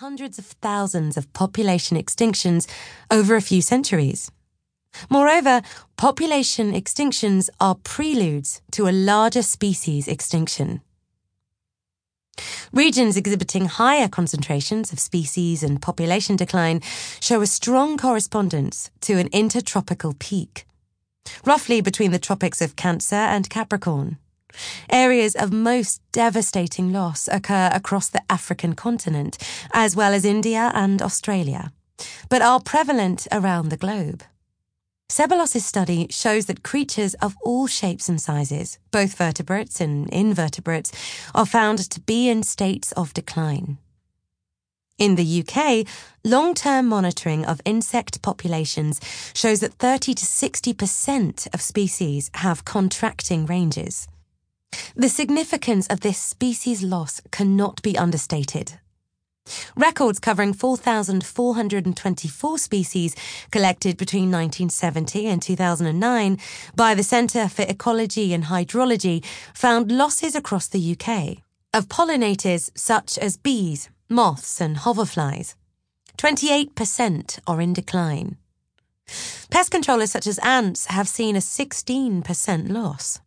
hundreds of thousands of population extinctions over a few centuries. Moreover, population extinctions are preludes to a larger species extinction. Regions exhibiting higher concentrations of species and population decline show a strong correspondence to an intertropical peak, roughly between the tropics of Cancer and Capricorn. Areas of most devastating loss occur across the African continent, as well as India and Australia, but are prevalent around the globe. Ceballos' study shows that creatures of all shapes and sizes, both vertebrates and invertebrates, are found to be in states of decline. In the UK, long term monitoring of insect populations shows that 30 to 60% of species have contracting ranges. The significance of this species loss cannot be understated. Records covering 4,424 species collected between 1970 and 2009 by the Centre for Ecology and Hydrology found losses across the UK of pollinators such as bees, moths, and hoverflies. 28% are in decline. Pest controllers such as ants have seen a 16% loss.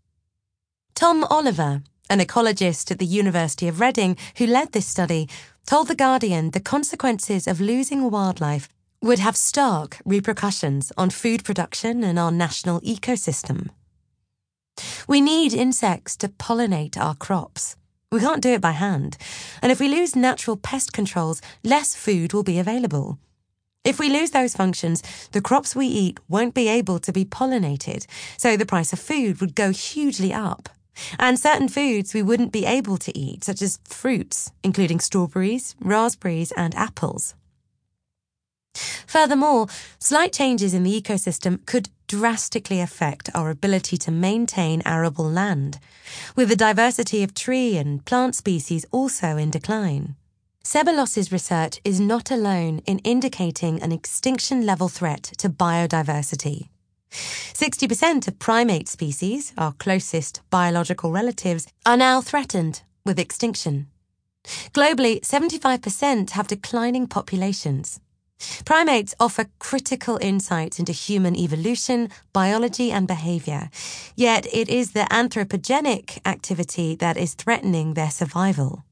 Tom Oliver, an ecologist at the University of Reading who led this study, told The Guardian the consequences of losing wildlife would have stark repercussions on food production and our national ecosystem. We need insects to pollinate our crops. We can't do it by hand. And if we lose natural pest controls, less food will be available. If we lose those functions, the crops we eat won't be able to be pollinated, so the price of food would go hugely up. And certain foods we wouldn't be able to eat, such as fruits, including strawberries, raspberries, and apples. Furthermore, slight changes in the ecosystem could drastically affect our ability to maintain arable land, with the diversity of tree and plant species also in decline. Ceballos' research is not alone in indicating an extinction level threat to biodiversity. 60% of primate species, our closest biological relatives, are now threatened with extinction. Globally, 75% have declining populations. Primates offer critical insights into human evolution, biology, and behavior, yet it is the anthropogenic activity that is threatening their survival.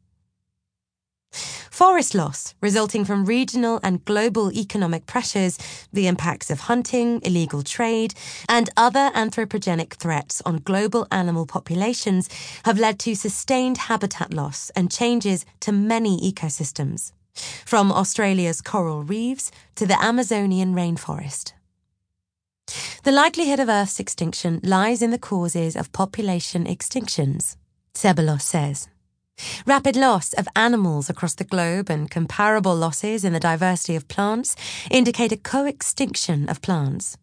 Forest loss resulting from regional and global economic pressures, the impacts of hunting, illegal trade, and other anthropogenic threats on global animal populations have led to sustained habitat loss and changes to many ecosystems, from Australia's coral reefs to the Amazonian rainforest. The likelihood of Earth's extinction lies in the causes of population extinctions, Ceballos says. Rapid loss of animals across the globe and comparable losses in the diversity of plants indicate a co-extinction of plants.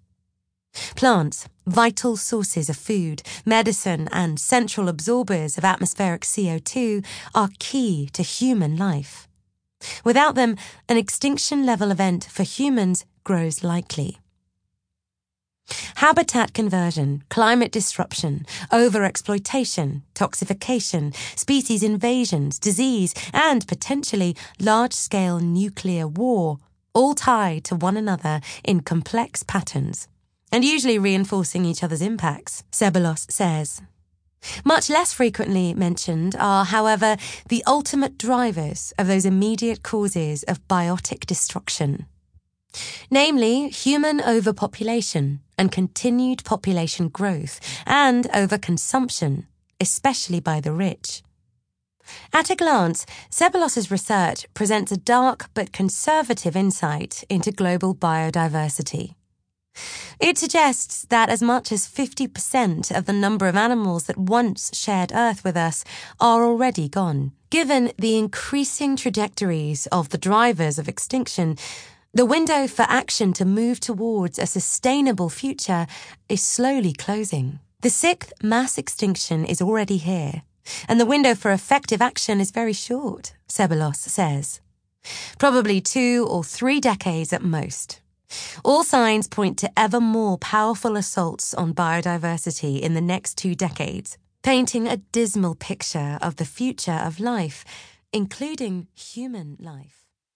Plants, vital sources of food, medicine, and central absorbers of atmospheric CO2, are key to human life. Without them, an extinction level event for humans grows likely. Habitat conversion, climate disruption, overexploitation, toxification, species invasions, disease, and potentially large scale nuclear war, all tied to one another in complex patterns, and usually reinforcing each other's impacts, Ceballos says. Much less frequently mentioned are, however, the ultimate drivers of those immediate causes of biotic destruction namely human overpopulation and continued population growth and overconsumption, especially by the rich. At a glance, Ceballos' research presents a dark but conservative insight into global biodiversity. It suggests that as much as 50% of the number of animals that once shared Earth with us are already gone. Given the increasing trajectories of the drivers of extinction, the window for action to move towards a sustainable future is slowly closing. The sixth mass extinction is already here, and the window for effective action is very short, Ceballos says. Probably two or three decades at most. All signs point to ever more powerful assaults on biodiversity in the next two decades, painting a dismal picture of the future of life, including human life.